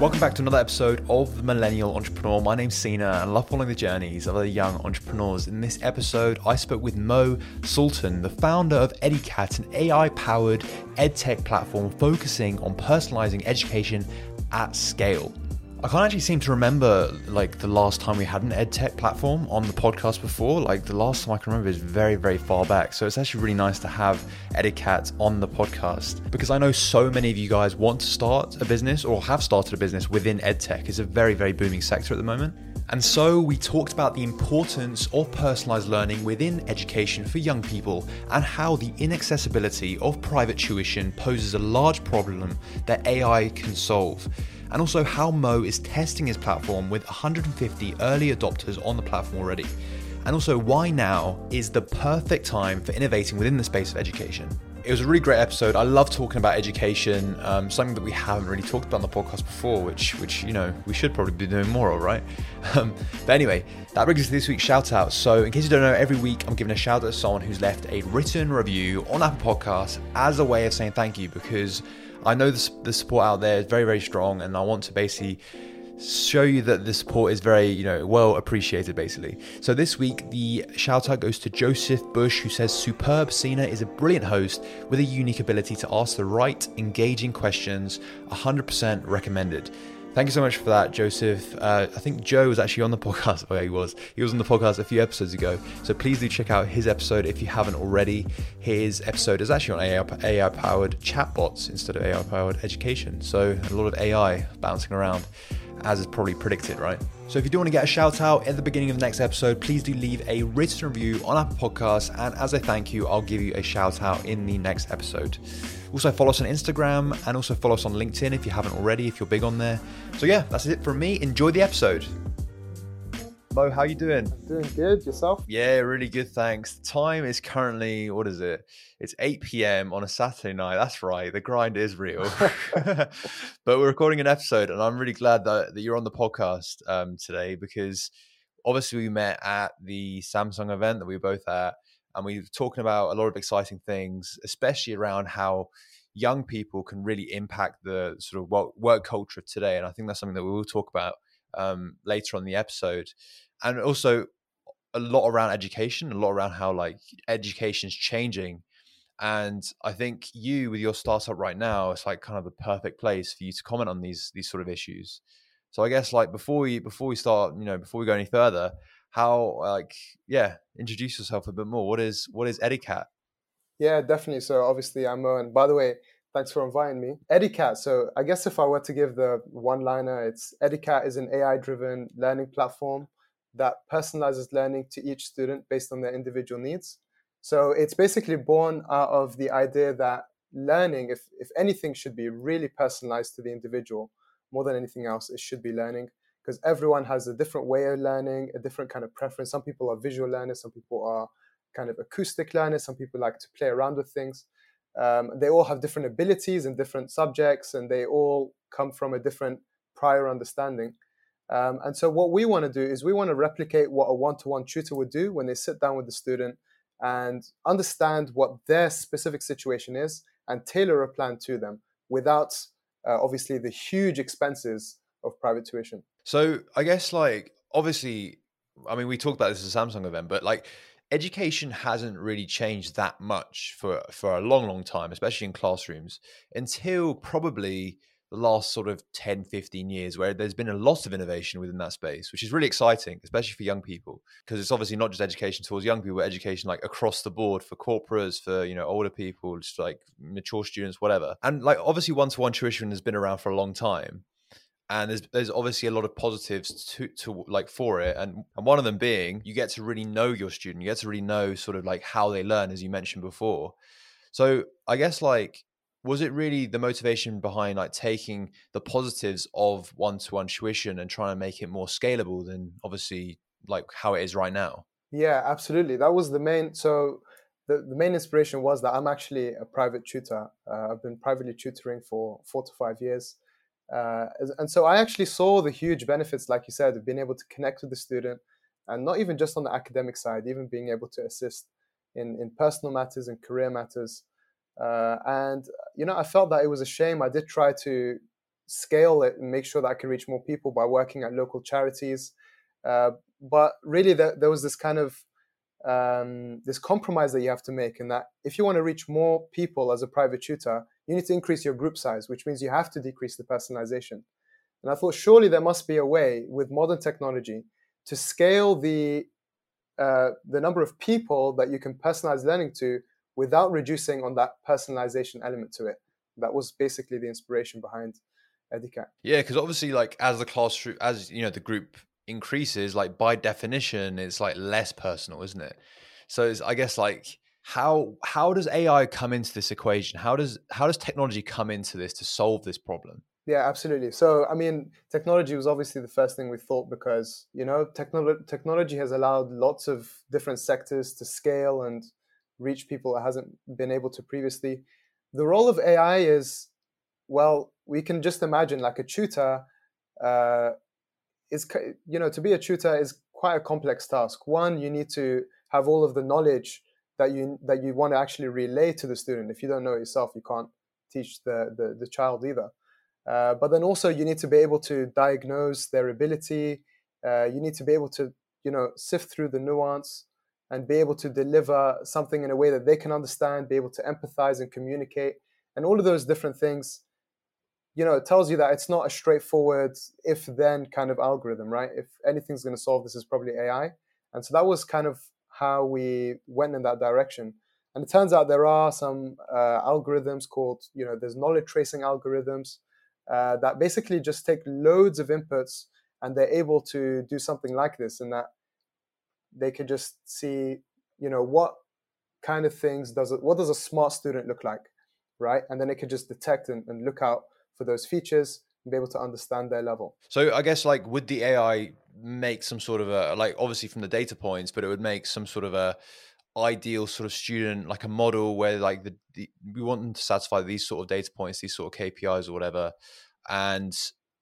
Welcome back to another episode of The Millennial Entrepreneur. My name's Sina and I love following the journeys of other young entrepreneurs. In this episode, I spoke with Mo Sultan, the founder of EdiCat, an AI powered edtech platform focusing on personalizing education at scale. I can't actually seem to remember like the last time we had an edtech platform on the podcast before. Like the last time I can remember is very, very far back. So it's actually really nice to have EdiCat on the podcast because I know so many of you guys want to start a business or have started a business within edtech. It's a very, very booming sector at the moment. And so we talked about the importance of personalized learning within education for young people and how the inaccessibility of private tuition poses a large problem that AI can solve and also how Mo is testing his platform with 150 early adopters on the platform already, and also why now is the perfect time for innovating within the space of education. It was a really great episode. I love talking about education, um, something that we haven't really talked about on the podcast before, which, which you know, we should probably be doing more of, right? Um, but anyway, that brings us to this week's shout out. So, in case you don't know, every week I'm giving a shout out to someone who's left a written review on Apple Podcasts as a way of saying thank you because I know the, the support out there is very, very strong, and I want to basically show you that the support is very, you know, well appreciated basically. So this week the shout out goes to Joseph Bush who says superb Sina is a brilliant host with a unique ability to ask the right engaging questions, 100% recommended. Thank you so much for that, Joseph. Uh, I think Joe was actually on the podcast. Oh, yeah, he was. He was on the podcast a few episodes ago. So please do check out his episode if you haven't already. His episode is actually on AI, AI powered chatbots instead of AI powered education. So a lot of AI bouncing around, as is probably predicted, right? So if you do want to get a shout out at the beginning of the next episode, please do leave a written review on Apple Podcasts. And as a thank you, I'll give you a shout out in the next episode. Also follow us on Instagram and also follow us on LinkedIn if you haven't already, if you're big on there. So yeah, that's it from me. Enjoy the episode. Mo, how you doing? Doing good. Yourself? Yeah, really good. Thanks. Time is currently what is it? It's 8 p.m. on a Saturday night. That's right. The grind is real. but we're recording an episode, and I'm really glad that, that you're on the podcast um, today because obviously we met at the Samsung event that we were both at, and we were talking about a lot of exciting things, especially around how young people can really impact the sort of work, work culture of today. And I think that's something that we will talk about um, later on the episode, and also a lot around education, a lot around how like education is changing. And I think you, with your startup right now, it's like kind of the perfect place for you to comment on these these sort of issues. So I guess like before we before we start, you know, before we go any further, how like yeah, introduce yourself a bit more. What is what is EdiCat? Yeah, definitely. So obviously I'm Mo, and by the way, Thanks for inviting me. EdiCat. So I guess if I were to give the one liner, it's EdiCat is an AI driven learning platform that personalizes learning to each student based on their individual needs. So it's basically born out of the idea that learning, if, if anything, should be really personalized to the individual more than anything else. It should be learning because everyone has a different way of learning, a different kind of preference. Some people are visual learners, some people are kind of acoustic learners, some people like to play around with things. Um, they all have different abilities and different subjects, and they all come from a different prior understanding. Um, and so, what we want to do is we want to replicate what a one to one tutor would do when they sit down with the student and understand what their specific situation is and tailor a plan to them without uh, obviously the huge expenses of private tuition. So, I guess, like, obviously, I mean, we talked about this at Samsung event, but like, education hasn't really changed that much for for a long long time especially in classrooms until probably the last sort of 10 15 years where there's been a lot of innovation within that space which is really exciting especially for young people because it's obviously not just education towards young people but education like across the board for corporates for you know older people just like mature students whatever. And like obviously one-to-one tuition has been around for a long time and there's there's obviously a lot of positives to to like for it and and one of them being you get to really know your student you get to really know sort of like how they learn as you mentioned before. So i guess like was it really the motivation behind like taking the positives of one-to-one tuition and trying to make it more scalable than obviously like how it is right now? Yeah absolutely. That was the main so the, the main inspiration was that i'm actually a private tutor. Uh, i've been privately tutoring for four to five years uh, and so I actually saw the huge benefits, like you said, of being able to connect with the student, and not even just on the academic side, even being able to assist in in personal matters and career matters. Uh, and you know, I felt that it was a shame. I did try to scale it and make sure that I can reach more people by working at local charities. Uh, but really, there, there was this kind of um, this compromise that you have to make, in that if you want to reach more people as a private tutor, you need to increase your group size, which means you have to decrease the personalization. And I thought, surely there must be a way with modern technology to scale the uh, the number of people that you can personalize learning to without reducing on that personalization element to it. That was basically the inspiration behind Edicat. Yeah, because obviously, like as the classroom, as you know, the group increases, like by definition, it's like less personal, isn't it? So I guess like how how does AI come into this equation? How does how does technology come into this to solve this problem? Yeah, absolutely. So, I mean, technology was obviously the first thing we thought because, you know, technolo- technology has allowed lots of different sectors to scale and reach people it hasn't been able to previously. The role of AI is, well, we can just imagine like a tutor uh, is, you know, to be a tutor is quite a complex task. One, you need to have all of the knowledge that you that you want to actually relay to the student. If you don't know it yourself, you can't teach the the, the child either. Uh, but then also you need to be able to diagnose their ability. Uh, you need to be able to, you know, sift through the nuance and be able to deliver something in a way that they can understand, be able to empathize and communicate, and all of those different things. You know, it tells you that it's not a straightforward if-then kind of algorithm, right? If anything's going to solve this, is probably AI. And so that was kind of how we went in that direction. And it turns out there are some uh, algorithms called, you know, there's knowledge tracing algorithms uh, that basically just take loads of inputs and they're able to do something like this and that they could just see you know what kind of things does it what does a smart student look like right and then it could just detect and, and look out for those features and be able to understand their level. So i guess like would the ai make some sort of a like obviously from the data points but it would make some sort of a ideal sort of student like a model where like the, the, we want them to satisfy these sort of data points these sort of kpis or whatever and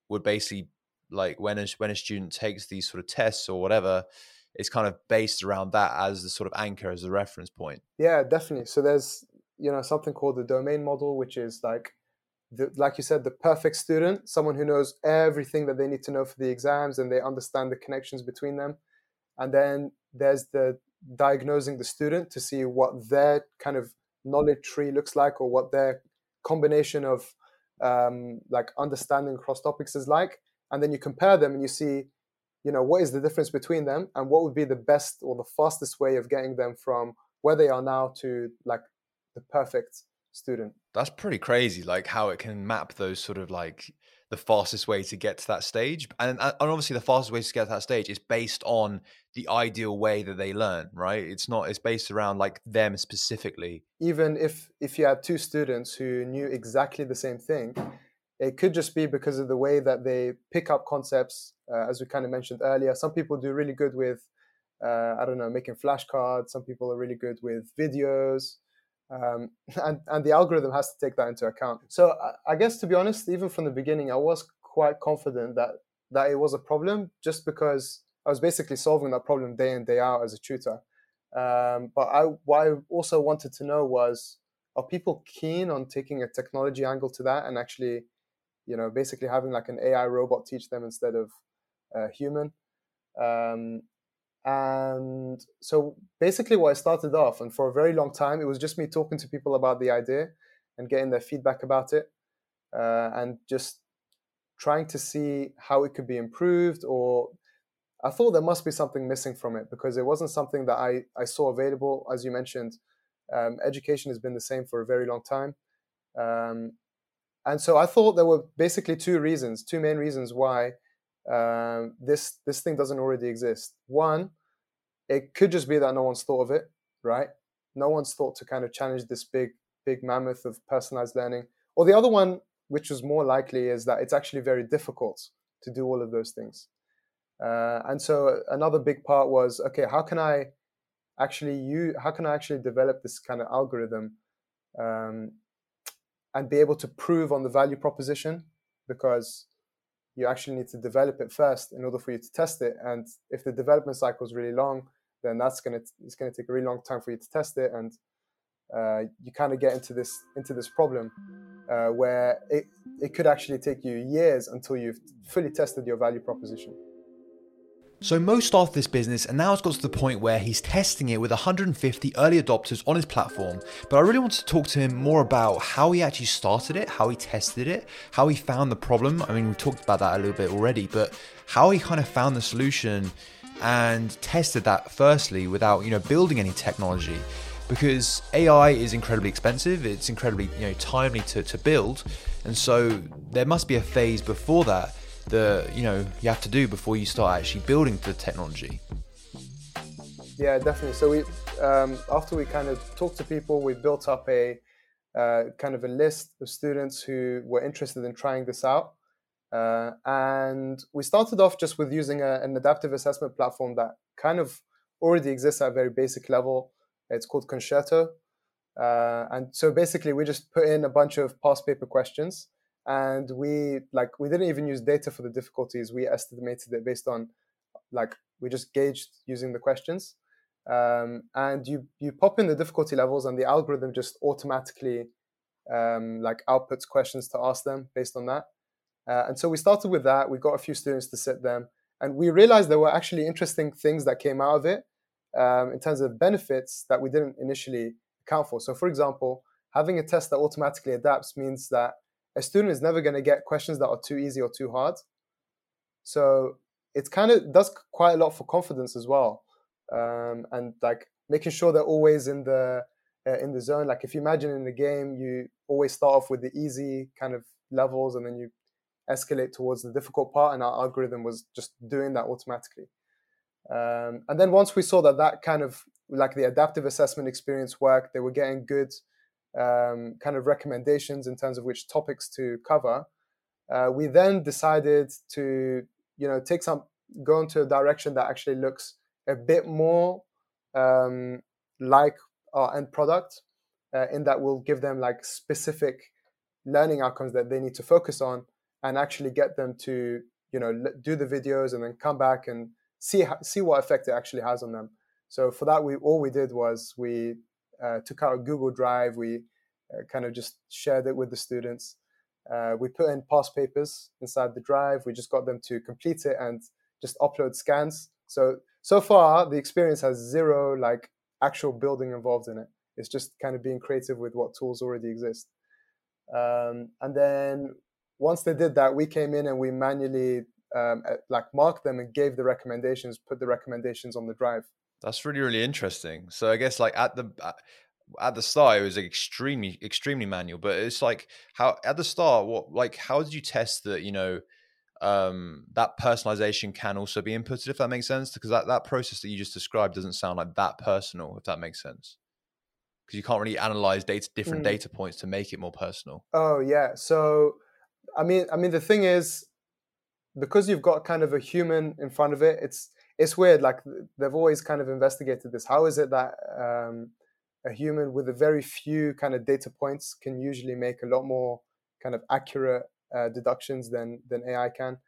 would basically like when a when a student takes these sort of tests or whatever it's kind of based around that as the sort of anchor as the reference point? Yeah definitely. So there's you know something called the domain model which is like the, like you said the perfect student someone who knows everything that they need to know for the exams and they understand the connections between them. And then there's the diagnosing the student to see what their kind of knowledge tree looks like or what their combination of um, like understanding across topics is like. And then you compare them and you see you know what is the difference between them and what would be the best or the fastest way of getting them from where they are now to like the perfect student. That's pretty crazy like how it can map those sort of like the fastest way to get to that stage and, and obviously the fastest way to get to that stage is based on the ideal way that they learn right? It's not it's based around like them specifically. Even if if you had two students who knew exactly the same thing it could just be because of the way that they pick up concepts uh, as we kind of mentioned earlier. Some people do really good with uh, i don't know making flashcards. Some people are really good with videos um, and and the algorithm has to take that into account. So I, I, guess to be honest, even from the beginning, I was quite confident that that it was a problem, just because I was basically solving that problem day in day out as a tutor. Um, but I, what I also wanted to know was, are people keen on taking a technology angle to that and actually, you know, basically having like an AI robot teach them instead of a human? Um, and so basically, what I started off, and for a very long time, it was just me talking to people about the idea and getting their feedback about it, uh, and just trying to see how it could be improved. Or I thought there must be something missing from it because it wasn't something that I, I saw available. As you mentioned, um, education has been the same for a very long time. Um, and so I thought there were basically two reasons, two main reasons why um, this this thing doesn't already exist. One, it could just be that no one's thought of it, right? No one's thought to kind of challenge this big, big mammoth of personalized learning. Or the other one, which is more likely, is that it's actually very difficult to do all of those things. Uh, and so another big part was, okay, how can I actually you how can I actually develop this kind of algorithm um, and be able to prove on the value proposition? Because you actually need to develop it first in order for you to test it. And if the development cycle is really long, then that's gonna it's gonna take a really long time for you to test it. And uh, you kind of get into this into this problem uh, where it, it could actually take you years until you've fully tested your value proposition. So Mo started this business and now it's got to the point where he's testing it with 150 early adopters on his platform. But I really want to talk to him more about how he actually started it, how he tested it, how he found the problem. I mean, we talked about that a little bit already, but how he kind of found the solution and tested that firstly without, you know, building any technology. Because AI is incredibly expensive, it's incredibly, you know, timely to, to build. And so there must be a phase before that that you know you have to do before you start actually building the technology. Yeah definitely. So we um, after we kind of talked to people we built up a uh, kind of a list of students who were interested in trying this out uh, and we started off just with using a, an adaptive assessment platform that kind of already exists at a very basic level. It's called concerto. Uh, and so basically we just put in a bunch of past paper questions and we like we didn't even use data for the difficulties. We estimated it based on like we just gauged using the questions. Um, and you you pop in the difficulty levels and the algorithm just automatically um, like outputs questions to ask them based on that uh, and so we started with that we got a few students to sit them and we realized there were actually interesting things that came out of it um, in terms of benefits that we didn't initially account for so for example having a test that automatically adapts means that a student is never going to get questions that are too easy or too hard. So it kind of does quite a lot for confidence as well, um, and like making sure they're always in the uh, in the zone. Like if you imagine in the game, you always start off with the easy kind of levels, and then you escalate towards the difficult part. And our algorithm was just doing that automatically. Um, and then once we saw that that kind of like the adaptive assessment experience worked, they were getting good um, kind of recommendations in terms of which topics to cover. Uh, we then decided to, you know, take some, go into a direction that actually looks a bit more um, like our end product, uh, in that we'll give them like specific learning outcomes that they need to focus on, and actually get them to, you know, do the videos and then come back and see see what effect it actually has on them. So for that, we all we did was we uh, took out a Google Drive. We uh, kind of just shared it with the students. Uh, we put in past papers inside the drive. We just got them to complete it and just upload scans. So so far, the experience has zero like actual building involved in it. It's just kind of being creative with what tools already exist. Um, and then once they did that, we came in and we manually um, like marked them and gave the recommendations, put the recommendations on the drive. That's really really interesting. So I guess like at the at the start it was like extremely extremely manual, but it's like how at the start what like how did you test that you know um that personalization can also be inputted if that makes sense because that that process that you just described doesn't sound like that personal if that makes sense because you can't really analyze data different mm. data points to make it more personal. Oh yeah, so I mean I mean the thing is because you've got kind of a human in front of it, it's it's weird. Like they've always kind of investigated this. How is it that um, a human with a very few kind of data points can usually make a lot more kind of accurate uh, deductions than than AI can?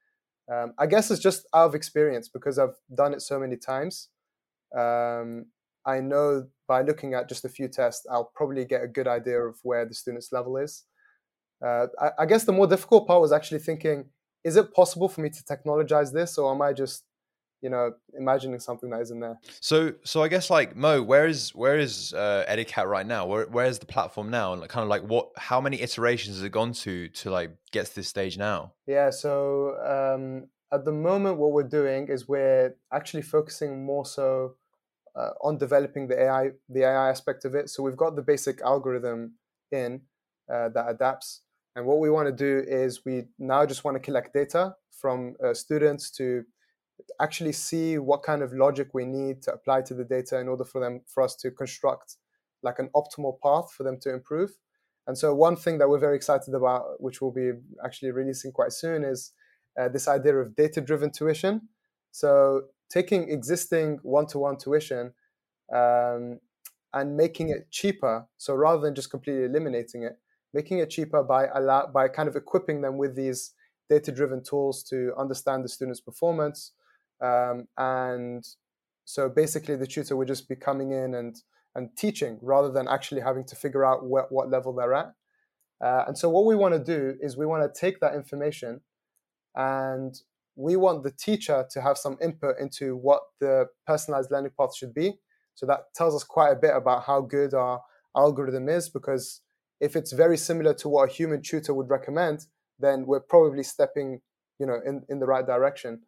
Um, I guess it's just out of experience because I've done it so many times. Um, I know by looking at just a few tests, I'll probably get a good idea of where the student's level is. Uh, I, I guess the more difficult part was actually thinking: Is it possible for me to technologize this, or am I just you know imagining something that isn't there? So so i guess like mo where is where is uh edicat right now? Where where is the platform now? And like, kind of like what how many iterations has it gone to to like get to this stage now? Yeah so um at the moment what we're doing is we're actually focusing more so uh, on developing the ai the ai aspect of it. So we've got the basic algorithm in uh, that adapts and what we want to do is we now just want to collect data from uh, students to actually see what kind of logic we need to apply to the data in order for them for us to construct like an optimal path for them to improve. And so one thing that we're very excited about, which we'll be actually releasing quite soon, is uh, this idea of data-driven tuition. So taking existing one-to-one tuition um, and making it cheaper. So rather than just completely eliminating it, making it cheaper by allow by kind of equipping them with these data-driven tools to understand the student's performance, um, and so basically, the tutor would just be coming in and and teaching rather than actually having to figure out what, what level they're at. Uh, and so, what we want to do is we want to take that information and we want the teacher to have some input into what the personalized learning path should be. So, that tells us quite a bit about how good our algorithm is because if it's very similar to what a human tutor would recommend, then we're probably stepping you know in, in the right direction.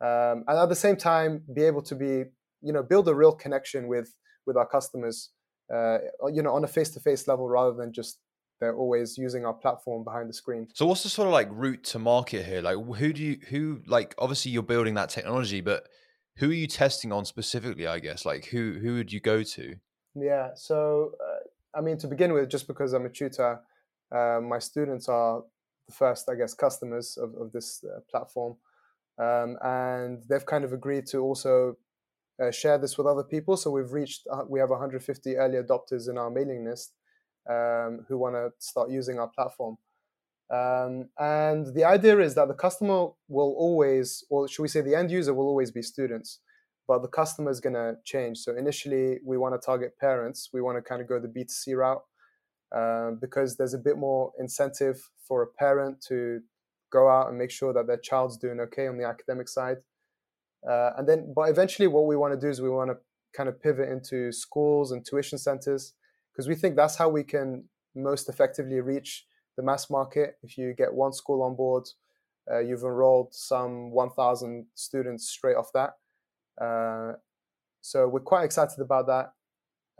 Um, and at the same time be able to be you know build a real connection with with our customers uh, you know on a face-to-face level rather than just they're always using our platform behind the screen. So what's the sort of like route to market here? Like who do you who like obviously you're building that technology but who are you testing on specifically i guess? Like who who would you go to? Yeah so uh, i mean to begin with just because i'm a tutor uh, my students are the first i guess customers of, of this uh, platform um, and they've kind of agreed to also uh, share this with other people. So we've reached uh, we have 150 early adopters in our mailing list um, who want to start using our platform. Um, and the idea is that the customer will always, or should we say, the end user will always be students, but the customer is going to change. So initially, we want to target parents. We want to kind of go the B2C route uh, because there's a bit more incentive for a parent to go out and make sure that their child's doing okay on the academic side. Uh, and then, but eventually, what we want to do is we want to kind of pivot into schools and tuition centers because we think that's how we can most effectively reach the mass market. If you get one school on board, uh, you've enrolled some 1,000 students straight off that. Uh, so we're quite excited about that.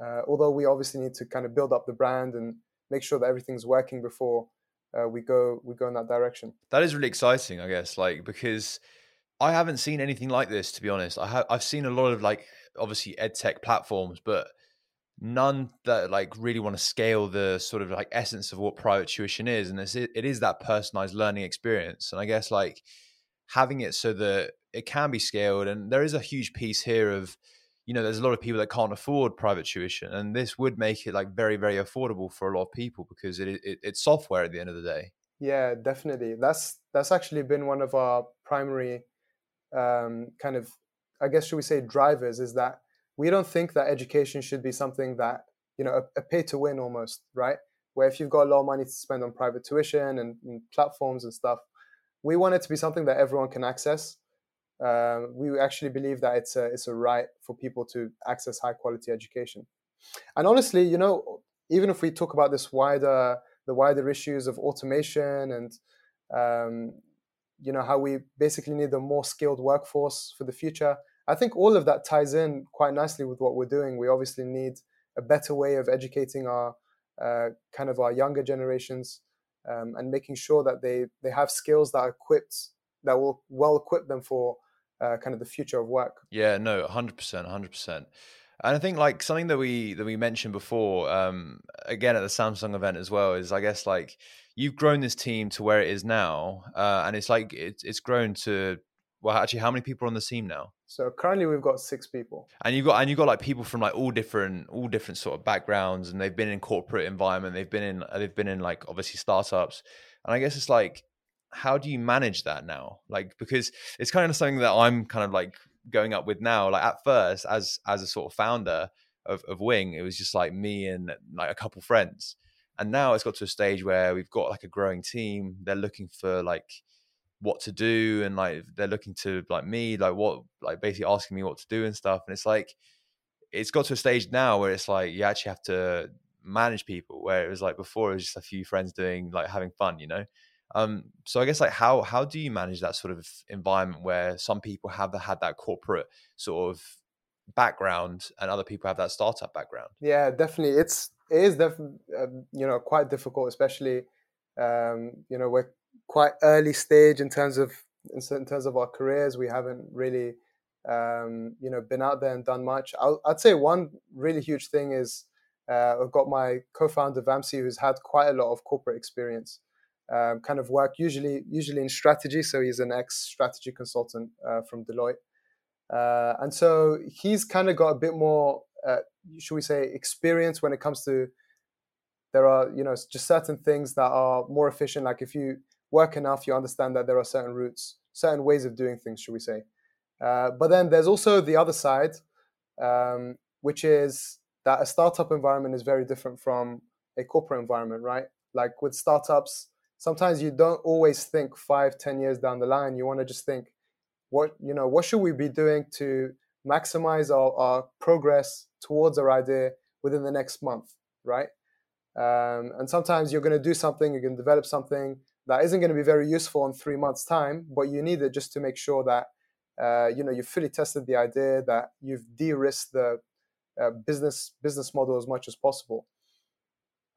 Uh, although we obviously need to kind of build up the brand and make sure that everything's working before uh, we go we go in that direction. That is really exciting, I guess, like because I haven't seen anything like this to be honest. I have I've seen a lot of like obviously ed tech platforms, but none that like really want to scale the sort of like essence of what private tuition is, and it's, it is that personalized learning experience. And I guess like having it so that it can be scaled, and there is a huge piece here of you know, there's a lot of people that can't afford private tuition, and this would make it like very, very affordable for a lot of people because it, it it's software at the end of the day. Yeah, definitely. That's that's actually been one of our primary um, kind of, I guess, should we say, drivers is that we don't think that education should be something that you know a, a pay to win almost, right? Where if you've got a lot of money to spend on private tuition and, and platforms and stuff, we want it to be something that everyone can access uh, we actually believe that it's a it's a right for people to access high quality education. And honestly, you know, even if we talk about this wider the wider issues of automation and um, you know how we basically need a more skilled workforce for the future, I think all of that ties in quite nicely with what we're doing. We obviously need a better way of educating our uh, kind of our younger generations um, and making sure that they they have skills that are equipped that will well equip them for uh, kind of the future of work. Yeah, no, hundred percent, hundred percent. And I think like something that we that we mentioned before, um, again at the Samsung event as well, is I guess like you've grown this team to where it is now, uh, and it's like it's it's grown to well, actually, how many people are on the team now? So currently we've got six people, and you've got and you've got like people from like all different all different sort of backgrounds, and they've been in corporate environment, they've been in they've been in like obviously startups, and I guess it's like how do you manage that now? Like because it's kind of something that I'm kind of like going up with now. Like at first, as as a sort of founder of, of Wing, it was just like me and like a couple friends. And now it's got to a stage where we've got like a growing team. They're looking for like what to do and like they're looking to like me, like what like basically asking me what to do and stuff. And it's like it's got to a stage now where it's like you actually have to manage people where it was like before it was just a few friends doing like having fun, you know? Um, so I guess like how how do you manage that sort of environment where some people have had that corporate sort of background and other people have that startup background? Yeah, definitely. It's it is definitely uh, you know quite difficult, especially um, you know we're quite early stage in terms of in terms of our careers. We haven't really um, you know been out there and done much. i would say one really huge thing is uh, I've got my co-founder Vamsi, who's had quite a lot of corporate experience um, kind of work usually usually in strategy. So he's an ex strategy consultant uh, from Deloitte, uh, and so he's kind of got a bit more, uh, should we say, experience when it comes to. There are you know just certain things that are more efficient. Like if you work enough, you understand that there are certain routes, certain ways of doing things, should we say? Uh, but then there's also the other side, um, which is that a startup environment is very different from a corporate environment, right? Like with startups, sometimes you don't always think five, ten years down the line. You want to just think, what you know, what should we be doing to maximize our, our progress towards our idea within the next month, right? Um, and sometimes you're going to do something, you're going to develop something that isn't going to be very useful in three months' time, but you need it just to make sure that uh, you know you've fully tested the idea, that you've de-risked the uh, business business model as much as possible.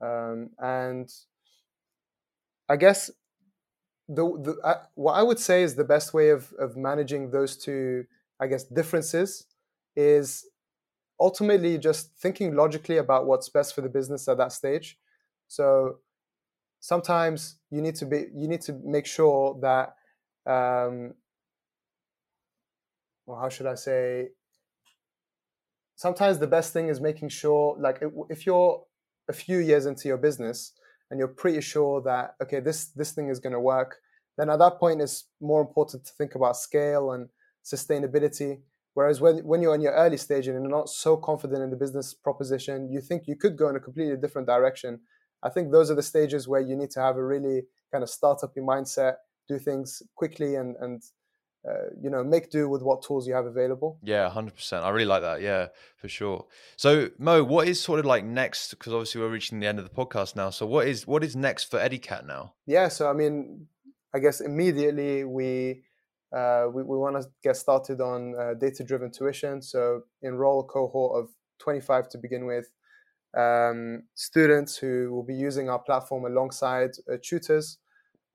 Um, and I guess the, the uh, what I would say is the best way of of managing those two, I guess, differences is ultimately just thinking logically about what's best for the business at that stage. So sometimes you need to be you need to make sure that um, well how should I say? Sometimes the best thing is making sure like if you're a few years into your business and you're pretty sure that okay this this thing is going to work then at that point it's more important to think about scale and sustainability. Whereas when, when you're in your early stage and you're not so confident in the business proposition you think you could go in a completely different direction i think those are the stages where you need to have a really kind of startup mindset do things quickly and and uh, you know make do with what tools you have available. Yeah 100% i really like that. Yeah for sure. So mo what is sort of like next? Because obviously we're reaching the end of the podcast now. So what is what is next for edicat now? Yeah so i mean i guess immediately we uh, we, we want to get started on uh, data driven tuition. So enroll a cohort of 25 to begin with um, students who will be using our platform alongside uh, tutors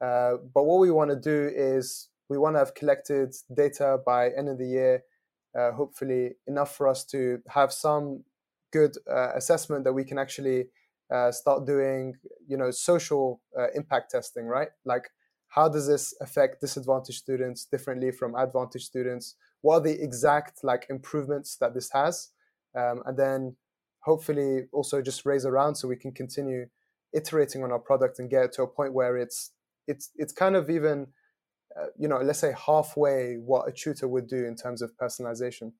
uh, but what we want to do is we want to have collected data by end of the year, uh, hopefully enough for us to have some good uh, assessment that we can actually uh, start doing, you know, social uh, impact testing, right? Like, how does this affect disadvantaged students differently from advantaged students? What are the exact like improvements that this has? Um, and then hopefully also just raise around so we can continue iterating on our product and get it to a point where it's it's it's kind of even uh, you know, let's say halfway what a tutor would do in terms of personalization.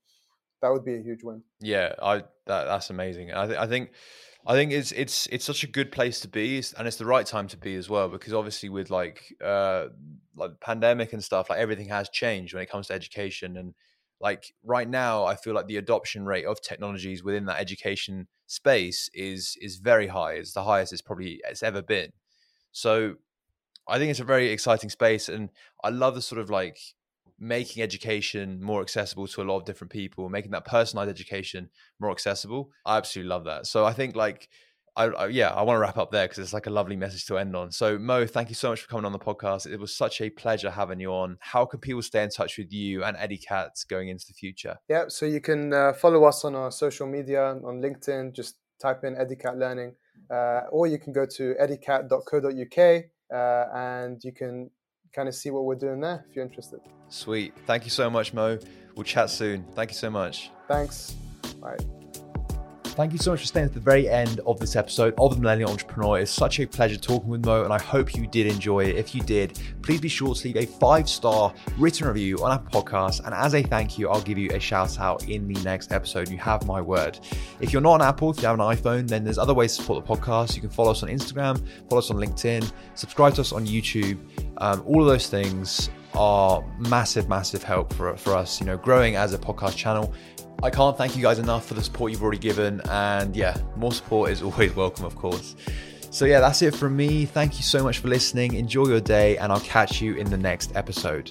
That would be a huge win. Yeah, I that, that's amazing. I, th- I think I think it's it's it's such a good place to be, and it's the right time to be as well. Because obviously, with like uh like pandemic and stuff, like everything has changed when it comes to education. And like right now, I feel like the adoption rate of technologies within that education space is is very high. It's the highest it's probably it's ever been. So I think it's a very exciting space, and I love the sort of like making education more accessible to a lot of different people, making that personalized education more accessible. I absolutely love that. So I think like. I, I, yeah, I want to wrap up there because it's like a lovely message to end on. So, Mo, thank you so much for coming on the podcast. It was such a pleasure having you on. How can people stay in touch with you and Edicat going into the future? Yeah, so you can uh, follow us on our social media on LinkedIn. Just type in EdiCat Learning, uh, or you can go to edicat.co.uk uh, and you can kind of see what we're doing there if you're interested. Sweet. Thank you so much, Mo. We'll chat soon. Thank you so much. Thanks. Bye. Thank you so much for staying at the very end of this episode of The Millennial Entrepreneur. It's such a pleasure talking with Mo, and I hope you did enjoy it. If you did, please be sure to leave a five star written review on our podcast. And as a thank you, I'll give you a shout out in the next episode. You have my word. If you're not on Apple, if you have an iPhone, then there's other ways to support the podcast. You can follow us on Instagram, follow us on LinkedIn, subscribe to us on YouTube. Um, all of those things are massive, massive help for, for us, you know, growing as a podcast channel. I can't thank you guys enough for the support you've already given. And yeah, more support is always welcome, of course. So yeah, that's it from me. Thank you so much for listening. Enjoy your day, and I'll catch you in the next episode.